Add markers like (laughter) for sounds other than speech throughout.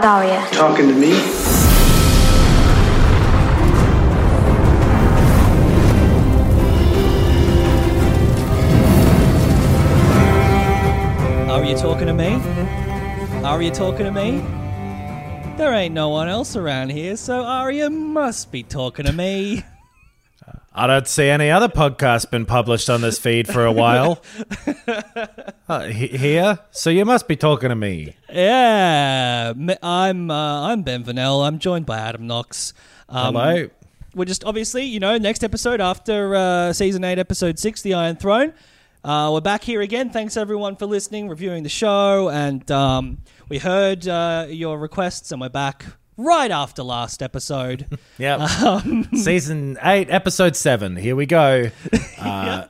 people today. Talking to me? Are you talking to me? Are you talking to me? There ain't no one else around here, so Arya must be talking to me. I don't see any other podcast been published on this feed for a while. (laughs) uh, he- here, so you must be talking to me. Yeah, I'm uh, I'm Ben Vanel. I'm joined by Adam Knox. Um, Hello. We're just obviously, you know, next episode after uh, season eight, episode six, The Iron Throne. Uh, we're back here again. Thanks everyone for listening, reviewing the show, and um, we heard uh, your requests, and we're back right after last episode. (laughs) Yeah. Um, Season eight, episode seven. Here we go. (laughs) Uh,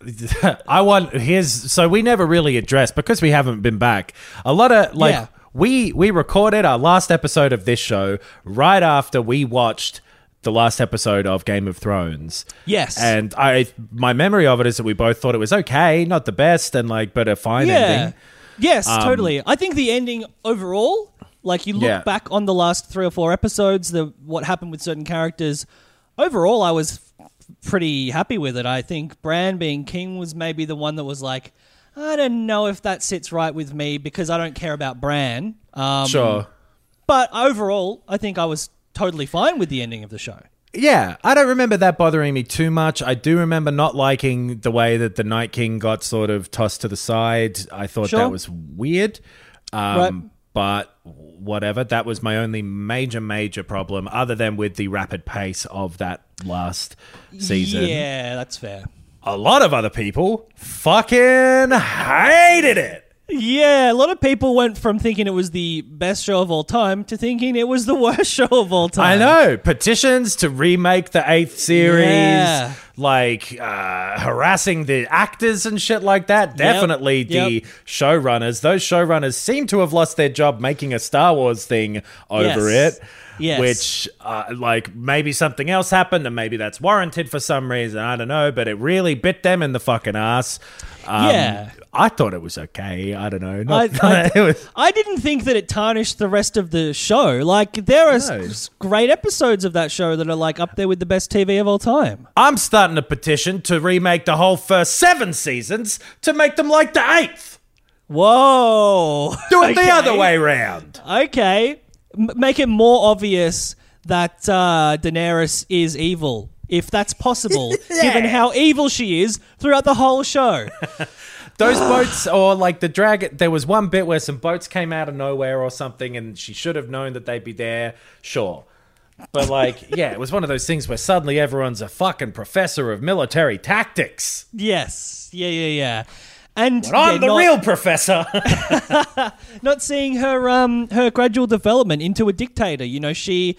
(laughs) I want here's so we never really addressed because we haven't been back. A lot of like Yeah. we we recorded our last episode of this show right after we watched the last episode of Game of Thrones. Yes. And I my memory of it is that we both thought it was okay, not the best and like but a fine yeah. ending. Yes, totally. I think the ending overall, like you look Yeah. back on the last three or four episodes, the what happened with certain characters. Overall, I was f- pretty happy with it. I think Bran being king was maybe the one that was like, I don't know if that sits right with me because I don't care about Bran. Um, Sure. But overall, I think I was totally fine with the ending of the show. Yeah, I don't remember that bothering me too much. I do remember not liking the way that the Night King got sort of tossed to the side. I thought Sure. that was weird. Um, Right. But whatever. That was my only major, major problem, other than with the rapid pace of that last season. Yeah, that's fair. A lot of other people fucking hated it. Yeah, a lot of people went from thinking it was the best show of all time to thinking it was the worst (laughs) show of all time. I know petitions to remake the eighth series, Yeah. Like uh, harassing the actors and shit like that. Definitely the yep. showrunners. Those showrunners seem to have lost their job making a Star Wars thing over Yes. it. Yes. Which, uh, like, maybe something else happened, and maybe that's warranted for some reason. I don't know, but it really bit them in the fucking ass. Um, Yeah. I thought it was okay. I don't know. I, Not- (laughs) I, it was, I didn't think that it tarnished the rest of the show. Like there are No. great episodes of that show that are like up there with the best TV of all time. I'm starting a petition to remake the whole first seven seasons to make them like the eighth. Whoa! Do it (laughs) the other way round. Okay, M- make it more obvious that uh, Daenerys is evil, if that's possible, (laughs) given how evil she is throughout the whole show. (laughs) Those boats, or like the dragon, there was one bit where some boats came out of nowhere or something, and she should have known that they'd be there. Sure. But like, (laughs) yeah, it was one of those things where suddenly everyone's a fucking professor of military tactics. yes, yeah, yeah, yeah. And I'm yeah, the not- real professor. (laughs) (laughs) not seeing her um her gradual development into a dictator. You know, she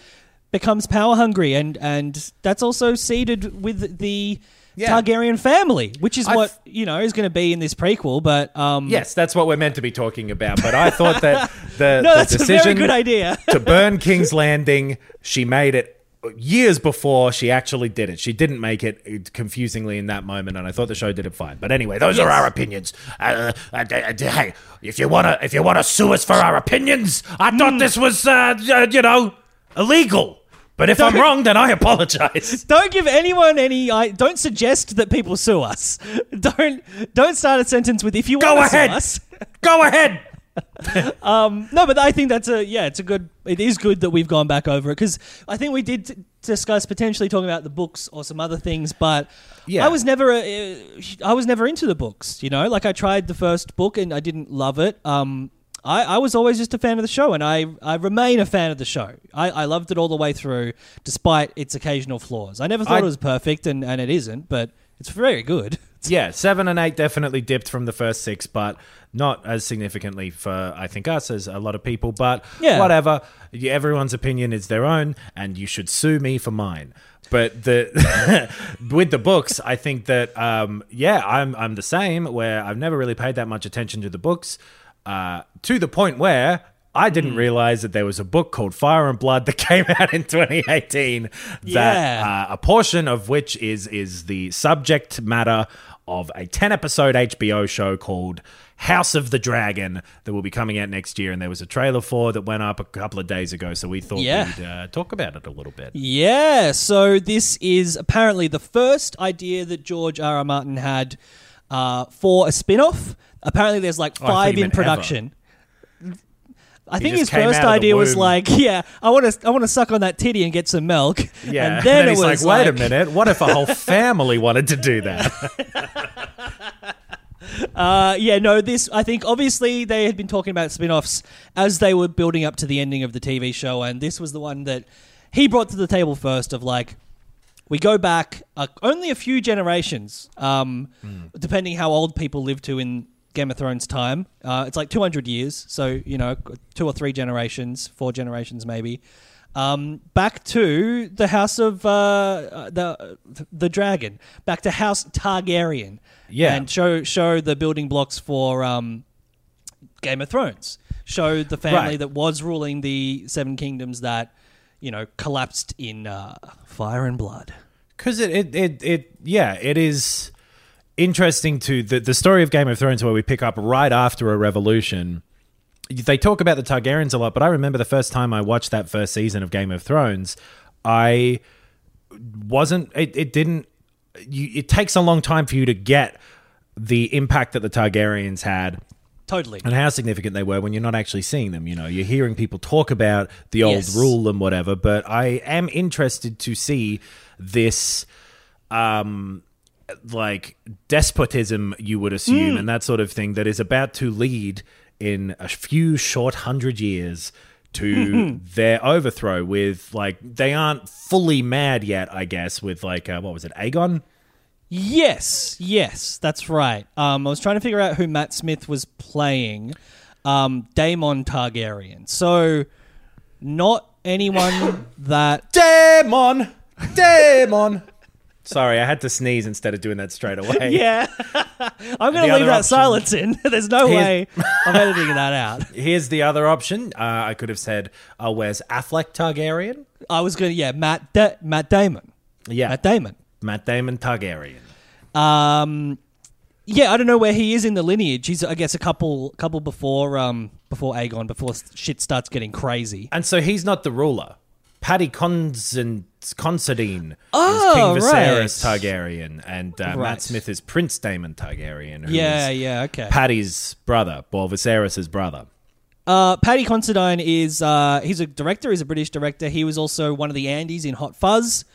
becomes power hungry, and and that's also seeded with the Yeah. Targaryen family, which is I've- what you know is going to be in this prequel. But um, yes, that's what we're meant to be talking about. But I thought that (laughs) the, no, the decision good idea. to burn King's Landing, she made it years before she actually did it. She didn't make it uh, confusingly in that moment, and I thought the show did it fine. But anyway, those are our opinions. Uh, uh, uh, hey, if you wanna, if you wanna sue us for our opinions, I thought Hmm. this was, uh, uh, you know, illegal. But if I'm wrong, then I apologize. (laughs) Don't give anyone any. I don't suggest that people sue us. (laughs) Don't don't start a sentence with if you Go want to ahead. sue us. (laughs) Go ahead. (laughs) No, but I think that's a yeah. It's a good. It is good that we've gone back over it because I think we did t- discuss potentially talking about the books or some other things, but Yeah. I was never uh, I was never into the books. You know, like I tried the first book and I didn't love it. Um, I, I was always just a fan of the show, and I, I remain a fan of the show. I, I loved it all the way through, despite its occasional flaws. I never thought I- it was perfect, and, and it isn't, but it's very good. (laughs) Yeah, seven and eight definitely dipped from the first six, but not as significantly for I think us as a lot of people. But Yeah. whatever, everyone's opinion is their own, and you should sue me for mine. But the (laughs) with the books, I think that um, yeah, I'm I'm the same. Where I've never really paid that much attention to the books, uh, to the point where. I didn't realize that there was a book called Fire and Blood that (laughs) came out in 2018. That Yeah. uh, a portion of which is is the subject matter of a 10 episode HBO show called House of the Dragon that will be coming out next year and there was a trailer for that went up a couple of days ago so we thought Yeah. we'd uh, talk about it a little bit. Yeah, so this is apparently the first idea that George R. R. Martin had uh, for a spin off. Apparently, there's like Oh, five in production. ever. I think his first out of the idea was like, (laughs) yeah, I want to, I want to suck on that titty and get some milk. Yeah. (laughs) and then, it he's was like, wait a minute, what if a whole (laughs) family wanted to do that? Uh, yeah, no, this, I think obviously they had been talking about spin offs as they were building up to the ending of the TV show, and this was the one that he brought to the table first of like, we go back uh, only a few generations, um, depending how old people live to in Game of Thrones time. Uh, it's like 200 years, so, you know, two or three generations, four generations maybe. Um, back to the House of uh, uh, the the Dragon, back to House Targaryen, Yeah. and show show the building blocks for um, Game of Thrones. Show the family Right. that was ruling the Seven Kingdoms that you know collapsed in uh, fire and blood. Because it, it, it, it, yeah, it is interesting to the, the story of Game of Thrones where we pick up right after a revolution. They talk about the Targaryens a lot, but I remember the first time I watched that first season of Game of Thrones, I wasn't, it, it didn't, you, it takes a long time for you to get the impact that the Targaryens had Totally. and how significant they were when you're not actually seeing them. You know, you're hearing people talk about the old Yes. rule and whatever, but I am interested to see this um like despotism you would assume and that sort of thing that is about to lead in a few short hundred years to their overthrow with like they aren't fully mad yet i guess with like uh, what was it aegon Yes, yes, that's right. Um, I was trying to figure out who Matt Smith was playing. Um, Daemon Targaryen. So, not anyone (coughs) that. Demon! Demon! Sorry, I had to sneeze instead of doing that straight away. (laughs) Yeah, (laughs) I'm going to leave that option- silence in. (laughs) There's no way I'm editing that out. Here's the other option. Uh, I could have said, uh, where's Affleck Targaryen? I was going to, yeah, Matt da- Matt Damon. Yeah. Matt Damon. Matt Damon Targaryen. Um, yeah, I don't know where he is in the lineage. He's, I guess, a couple couple before um before Aegon, before shit starts getting crazy. And so he's not the ruler. Paddy Considine Considine Oh, is King right. Viserys Targaryen, and uh, Right. Matt Smith is Prince Daemon Targaryen. who Yeah, is yeah, okay. Paddy's brother, well, Viserys' brother. Uh, Paddy Considine is uh, he's a director. He's a British director. He was also one of the Andys in Hot Fuzz.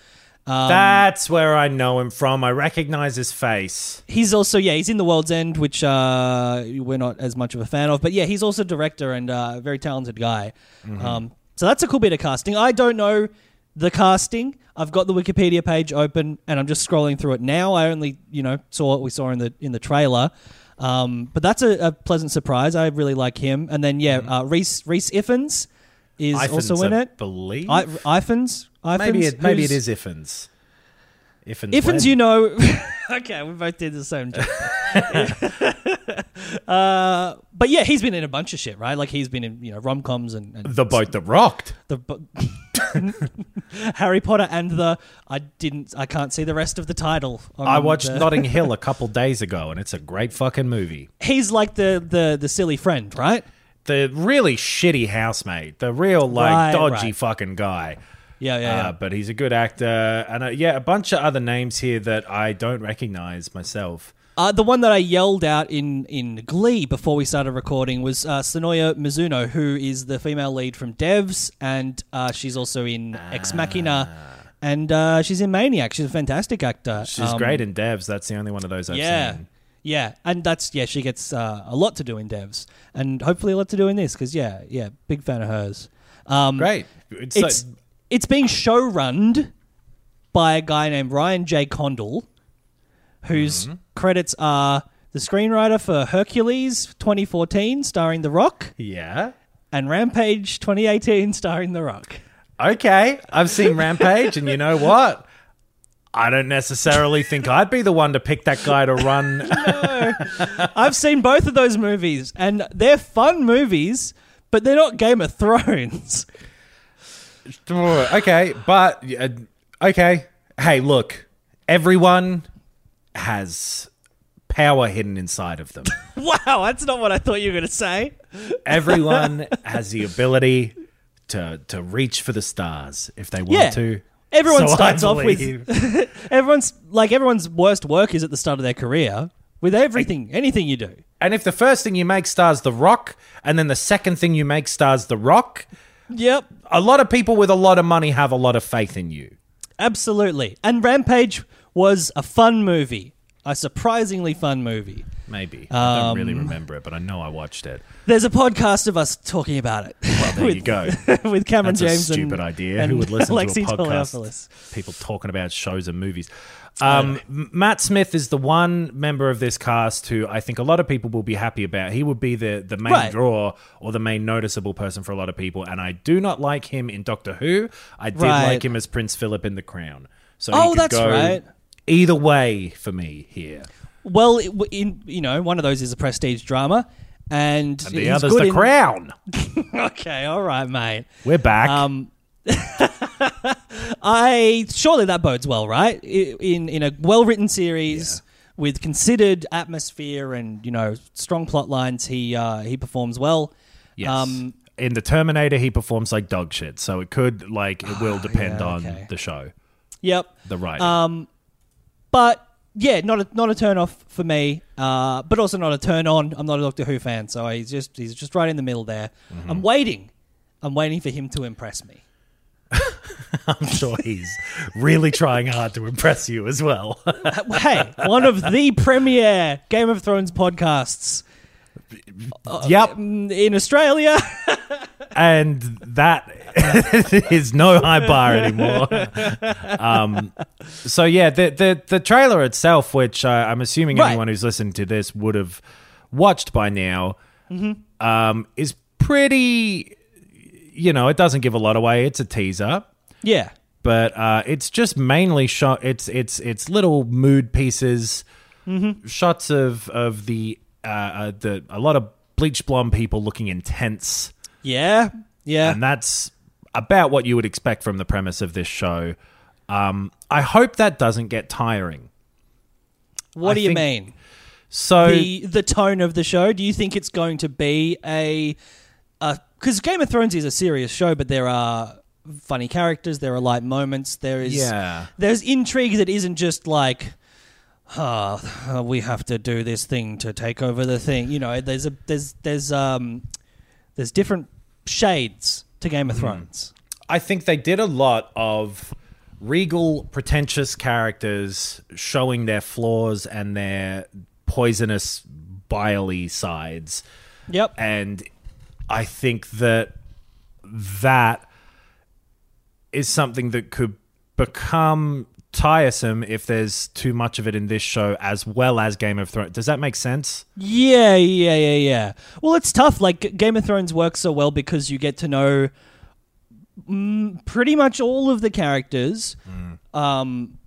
Um, That's where I know him from. I recognize his face. He's also yeah he's in The World's End, which uh, we're not as much of a fan of. But yeah, he's also a director and uh, a very talented guy. Um, so that's a cool bit of casting. I don't know the casting. I've got the Wikipedia page open and I'm just scrolling through it now. I only you know saw what we saw in the in the trailer. Um, but that's a, a pleasant surprise. I really like him. And then yeah, uh, Rhys Rhys Iffens is Ifans, also in I it. believe. I, Ifans, Ifans, maybe it, maybe it is Iffens. Iffens, Iffens, you know. (laughs) okay, we both did the same joke. (laughs) (laughs) uh, but yeah, he's been in a bunch of shit, right? Like he's been in you know rom coms and, and The boat that rocked. the (laughs) Harry Potter and the I didn't I can't see the rest of the title. on I watched the- Notting Hill a (laughs) couple days ago, and it's a great fucking movie. He's like the the the silly friend, right? The really shitty housemate, the real like Right, dodgy right. fucking guy. Yeah, yeah, yeah. Uh, but he's a good actor, and uh, yeah, a bunch of other names here that I don't recognize myself. Uh, the one that I yelled out in, in Glee before we started recording was uh, Sonoya Mizuno, who is the female lead from Devs, and uh, she's also in Ex Machina, and uh, she's in Maniac. She's a fantastic actor. She's Um, great in Devs. That's the only one of those I've Yeah, seen. yeah, Yeah. and that's yeah. She gets uh, a lot to do in Devs, and hopefully a lot to do in this because yeah, yeah, big fan of hers. Um, Great. It's, It's like- it's being showrunned by a guy named Ryan J. Condal, whose credits are the screenwriter for Hercules 2014, starring The Rock, Yeah. and Rampage 2018, starring The Rock. Okay. I've seen (laughs) Rampage, and you know what? I don't necessarily think I'd be the one to pick that guy to run. (laughs) no. I've seen both of those movies, and they're fun movies, but they're not Game of Thrones. (laughs) okay, but uh, okay. Hey, look, everyone has power hidden inside of them. (laughs) wow, that's not what I thought you were going to say. everyone (laughs) has the ability to to reach for the stars if they want Yeah. to. Everyone So starts off with (laughs) everyone's like everyone's worst work is at the start of their career with everything, anything you do. And if the first thing you make stars The Rock, and then the second thing you make stars The Rock, Yep, a lot of people with a lot of money have a lot of faith in you. absolutely. And Rampage was a fun movie, a surprisingly fun movie. Maybe. I don't Um, really remember it, but I know I watched it. There's a podcast of us talking about it. Well, there (laughs) with, you go. (laughs) with Cameron That's a James stupid and, idea. and Who would listen Alexi to a podcast? Toliopoulos. People talking about shows and movies. Um, Matt Smith is the one member of this cast who I think a lot of people will be happy about. He would be the, the main Right. draw or the main noticeable person for a lot of people. And I do not like him in Doctor Who. I did Right. like him as Prince Philip in The Crown. So he Oh, could that's go right. Either way for me here. Well, it- in you know, one of those is a prestige drama, and, And the other's good The in- Crown. (laughs) Okay, all right, mate. We're back. Um, (laughs) I surely that bodes well, right? In in a well written series with considered atmosphere and you know strong plot lines, he uh, he performs well. yes. um, in The Terminator, he performs like dog shit. So it could, like, it will depend yeah, on the show, Yep. the writing. Um, but yeah, not a not a turn off for me, uh, but also not a turn on. I'm not a Doctor Who fan, so he's just he's just right in the middle there. Mm-hmm. I'm waiting. I'm waiting for him to impress me. (laughs) I'm sure he's really trying hard to impress you as well. (laughs) hey, one of the premier Game of Thrones podcasts yep. in Australia. (laughs) And that (laughs) is no high bar anymore. (laughs) Um, so yeah, the, the the trailer itself, which uh, I'm assuming Right. anyone who's listened to this would have watched by now, Mm-hmm. um, is pretty. You know, it doesn't give a lot away. It's a teaser. yeah. but uh, it's just mainly shot. It's it's it's little mood pieces, Mm-hmm. shots of of the uh, uh, the a lot of bleach blonde people looking intense, Yeah. Yeah. and that's about what you would expect from the premise of this show. Um, I hope that doesn't get tiring. what I do you think- mean? So the the tone of the show. Do you think it's going to be a because Game of Thrones is a serious show, but there are funny characters, there are light moments, there is Yeah. there's intrigue that isn't just like. Oh, we have to do this thing to take over the thing. You know, there's a there's there's um there's different shades to Game of hmm. Thrones. I think they did a lot of regal, pretentious characters showing their flaws and their poisonous, biley sides. Yep. and I think that that is something that could become tiresome if there's too much of it in this show as well as Game of Thrones. Does that make sense? Yeah, yeah, yeah, yeah. Well, it's tough. Like Game of Thrones works so well because you get to know mm, pretty much all of the characters, um,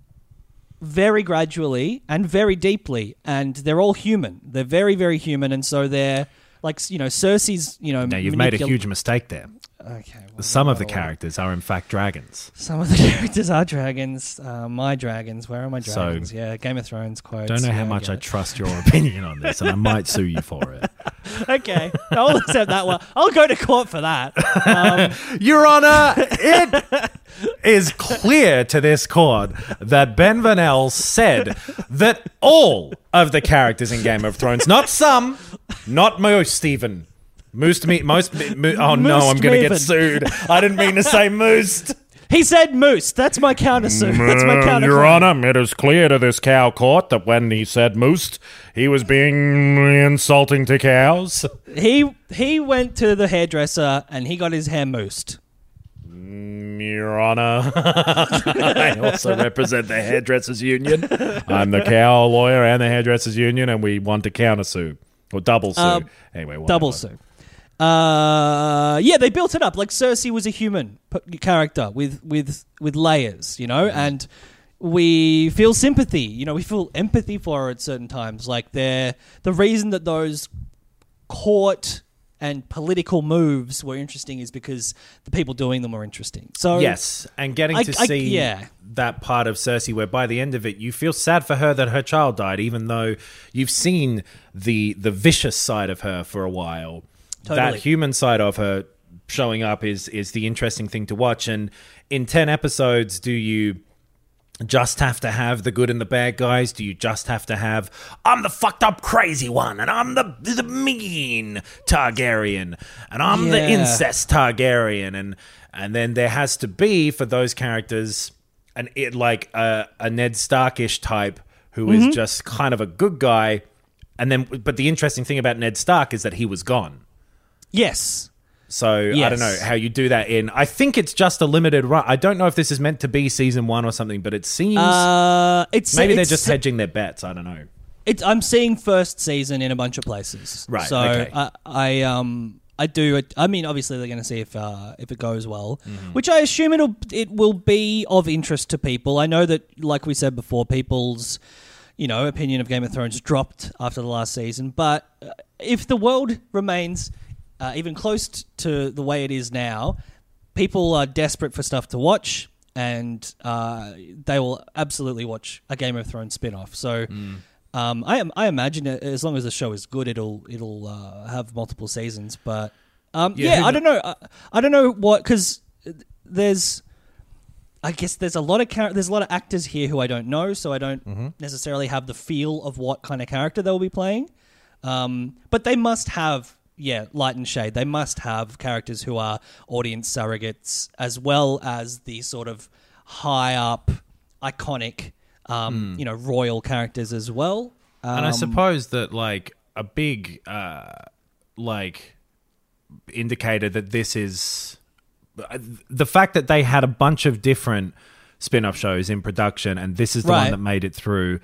very gradually and very deeply, and they're all human. They're very, very human, and so they're like you know Cersei's. You know, Now you've made a huge mistake there. Okay, well, Some of the well, characters are in fact dragons. Some of the (laughs) characters are dragons. Uh, my dragons. Where are my dragons? So- dragons? yeah, Game of Thrones quotes. Don't know how yeah, much get I trust your opinion on this, and I might sue you for it. (laughs) (laughs) okay, I'll accept that one. I'll go to court for that. Your Honor, it is clear to this court that Ben Vanel said that all of the characters in Game of Thrones, not some, not most even, Moose meat, most. Mo- oh no, I'm going to get sued. I didn't mean to say (laughs) moose. He said moose. That's my counter suit. That's my counter. Your. Honor, it is clear to this cow court that when he said moose, he was being insulting to cows. He he went to the hairdresser and he got his hair moosed. Your Honor, (laughs) I also represent the hairdressers union. I'm the cow lawyer and the hairdressers union, and we want to countersue or double sue. Um, anyway, whatever. Double sue. Uh, yeah, they built it up. Like Cersei was a human p- character with with with layers, you know, and we feel sympathy. You know, we feel empathy for her at certain times. Like they're the reason that those court and political moves were interesting is because the people doing them were interesting. So Yes, and getting I- to I- see yeah. that part of Cersei where by the end of it you feel sad for her that her child died, even though you've seen the the vicious side of her for a while. Totally. That human side of her showing up is is the interesting thing to watch. And in ten episodes, do you just have to have the good and the bad guys? Do you just have to have I'm the fucked up crazy one and I'm the the mean Targaryen and I'm the incest Targaryen and and then there has to be for those characters an it like a, a Ned Starkish type who is mm-hmm. just kind of a good guy and then but the interesting thing about Ned Stark is that he was gone. Yes, So I don't know how you do that in. I think it's just a limited run. I don't know if this is meant to be season one or something, but it seems uh, it's maybe they're just hedging their bets. I don't know. It's, I'm seeing first season in a bunch of places. Right, So okay. I, I um I do. I mean, obviously they're going to see if uh, if it goes well, Mm-hmm. which I assume it'll it will be of interest to people. I know that, like we said before, people's you know opinion of Game of Thrones dropped after the last season. But uh, if the world remains uh, even close t- to the way it is now, people are desperate for stuff to watch, and uh, they will absolutely watch a Game of Thrones spin off. So. Mm. Um, I am, I imagine as long as the show is good, it'll it'll uh, have multiple seasons. But um, Yeah, yeah, I don't know. I, I don't know what because there's, I guess there's a lot of char- there's a lot of actors here who I don't know, so I don't Mm-hmm. necessarily have the feel of what kind of character they'll be playing. Um, but they must have yeah light and shade. They must have characters who are audience surrogates as well as the sort of high up, iconic, um, you know, royal characters as well. and I Um, suppose that like a big uh, like indicator that this is the fact that they had a bunch of different spin-off shows in production and this is the one that made it through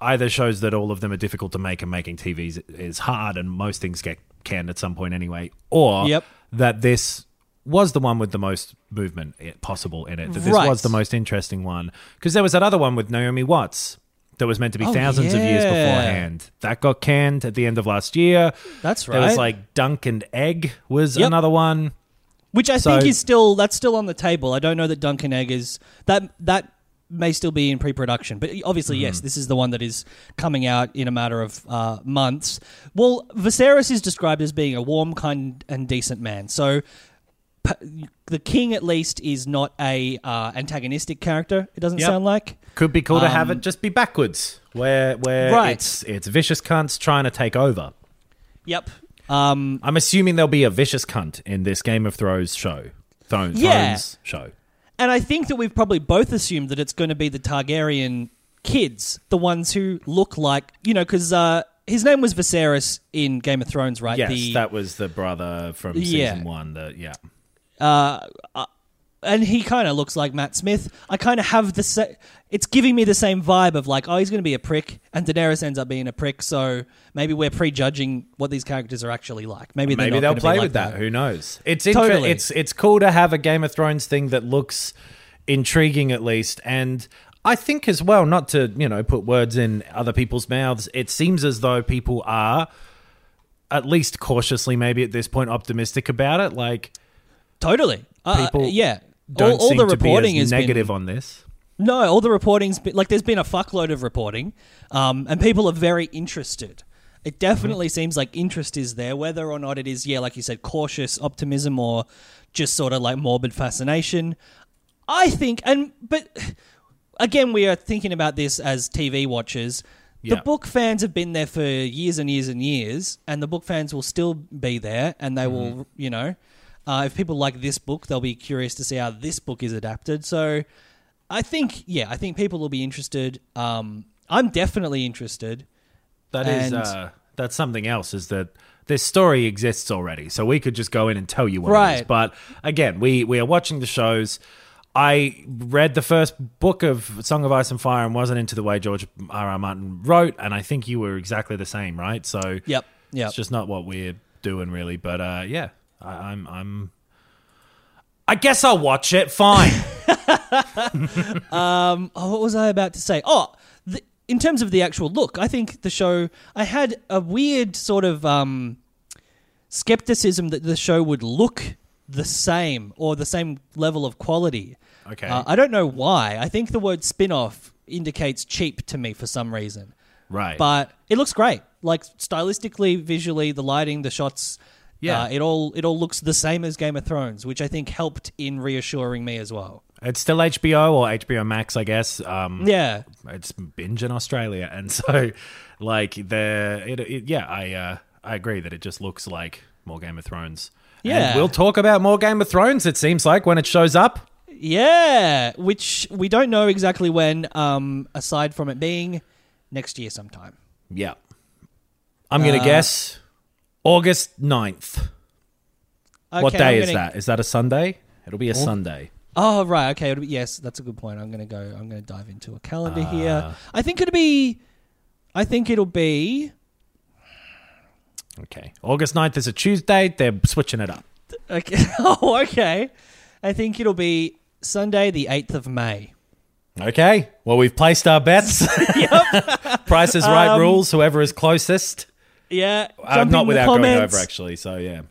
either shows that all of them are difficult to make and making TVs is hard and most things get canned at some point anyway or Yep. that this was the one with the most movement eh, possible in it that this Right. was the most interesting one because there was that other one with Naomi Watts that was meant to be Oh, thousands of years beforehand that got canned at the end of last year That's right. there was like Dunk and Egg was Yep. another one Which I So- think is still that's still on the table. I don't know that Dunk and Egg is that that may still be in pre-production, but obviously yes, this is the one that is coming out in a matter of uh, months. Well, Viserys is described as being a warm, kind, and decent man. So p- the king, at least, is not a uh, antagonistic character. It doesn't Yep. sound like. could be cool to have it just be backwards where where Um, Right. it's it's vicious cunts trying to take over Yep. Um, I'm assuming there'll be a vicious cunt in this Game of Thrones show Thrones, Yeah. Thrones show And I think that we've probably both assumed that it's going to be the Targaryen kids, the ones who look like, you know, because uh, his name was Viserys in Game of Thrones, right? yes The- that was the brother from Yeah. season one that yeah and he kind of looks like Matt Smith. I kind of have the sa- it's giving me the same vibe of like, oh, he's going to be a prick, and Daenerys ends up being a prick. So maybe we're prejudging what these characters are actually like. Maybe they're Maybe they'll play like with that. Who knows? It's inter- Totally. It's it's cool to have a Game of Thrones thing that looks intriguing at least, and I think as well. Not to you know put words in other people's mouths. It seems as though people are at least cautiously, maybe at this point, optimistic about it. Like Totally. Uh, People yeah. Don't all, all seem the to be reporting as has been- negative on this. No, all the reporting's been, like there's been a fuckload of reporting, um, and people are very interested. It definitely seems like interest is there, whether or not it is, yeah, like you said, cautious optimism or just sort of like morbid fascination. I think, and but again, we are thinking about this as TV watchers. The book fans have been there for years and years and years, and the book fans will still be there, and they will, you know, uh, if people like this book, they'll be curious to see how this book is adapted. So, I think, yeah, I think people will be interested. Um, I'm definitely interested. That is uh, that's something else. Is that this story exists already, so we could just go in and tell you what it is. But again, we we are watching the shows. I read the first book of Song of Ice and Fire and wasn't into the way George R. R. Martin wrote, and I think you were exactly the same, right? So Yep. Yep. it's just not what we're doing, really. But uh, yeah, I, I'm I'm. I guess I'll watch it. Fine. (laughs) Oh, what was I about to say? Oh, the, in terms of the actual look, I think the show. I had a weird sort of um, skepticism that the show would look the same or the same level of quality. Okay. Uh, I don't know why. I think the word spin-off indicates cheap to me for some reason. right. But it looks great. Like stylistically, visually, the lighting, the shots. Yeah. uh, it all it all looks the same as Game of Thrones, which I think helped in reassuring me as well. it's still HBO or HBO Max, I guess. Um, Yeah, it's binge in Australia, (laughs) and so like the it, it, yeah, I uh, I agree that it just looks like more Game of Thrones. And Yeah. we'll talk about more Game of Thrones. It seems like when it shows up. Yeah, which we don't know exactly when, um, aside from it being next year sometime. Yeah, I'm gonna guess August 9th. what day I'm is gonna- that? Is that a Sunday? It'll be a Sunday. Oh, right. Okay. it'll be- yes, that's a good point. I'm going to go. I'm going to dive into a calendar Ah. here. I think it'll be. I think it'll be. Okay, August 9th is a Tuesday. They're switching it up. Okay. (laughs) oh, okay. I think it'll be Sunday, the eighth of May. Okay, well we've placed our bets. (laughs) yep. (laughs) Price is right Um, rules. Whoever is closest. Yeah. Uh, not without going over, actually. So yeah.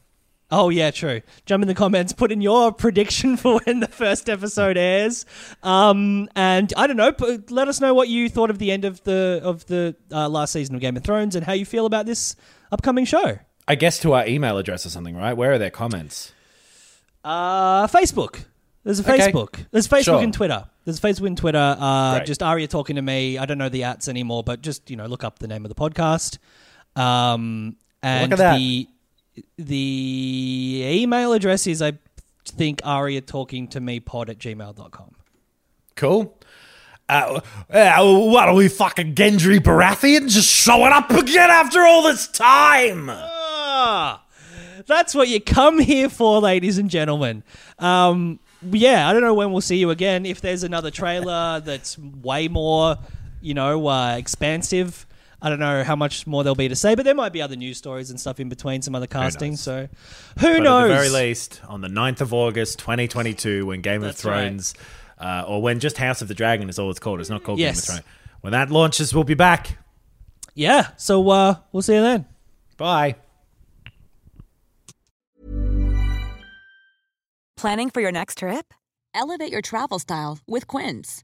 Oh yeah, true. Jump in the comments, put in your (laughs) prediction for when the first episode airs, um, and I don't know. Let us know what you thought of the end of the of the uh, last season of Game of Thrones and how you feel about this upcoming show. I guess to our email address or something, right? Where are their comments? Uh, Facebook. There's a Okay. Facebook. There's Facebook Sure. and Twitter. There's Facebook and Twitter. Uh, Great. just Aria talking to me. I don't know the ats anymore, but just you know, look up the name of the podcast. Um, and Look at that. the the email address is I think Aria talking to me pod at gmail.com. Cool. Uh, uh, what are we fucking Gendry Baratheon just showing up again after all this time? Ah, that's what you come here for, ladies and gentlemen. Um, yeah, I don't know when we'll see you again. If there's another trailer (laughs) that's way more, you know, uh, expansive. I don't know how much more there'll be to say, but there might be other news stories and stuff in between, some other casting. knows? So, who But knows? at the very least, on the 9th of August, 2022, when Game That's of right. Thrones, uh, or when just House of the Dragon is all it's called, it's not called Yes. Game of Thrones. When that launches, we'll be back. Yeah. So uh, we'll see you then. Bye. Planning for your next trip? Elevate your travel style with Quince.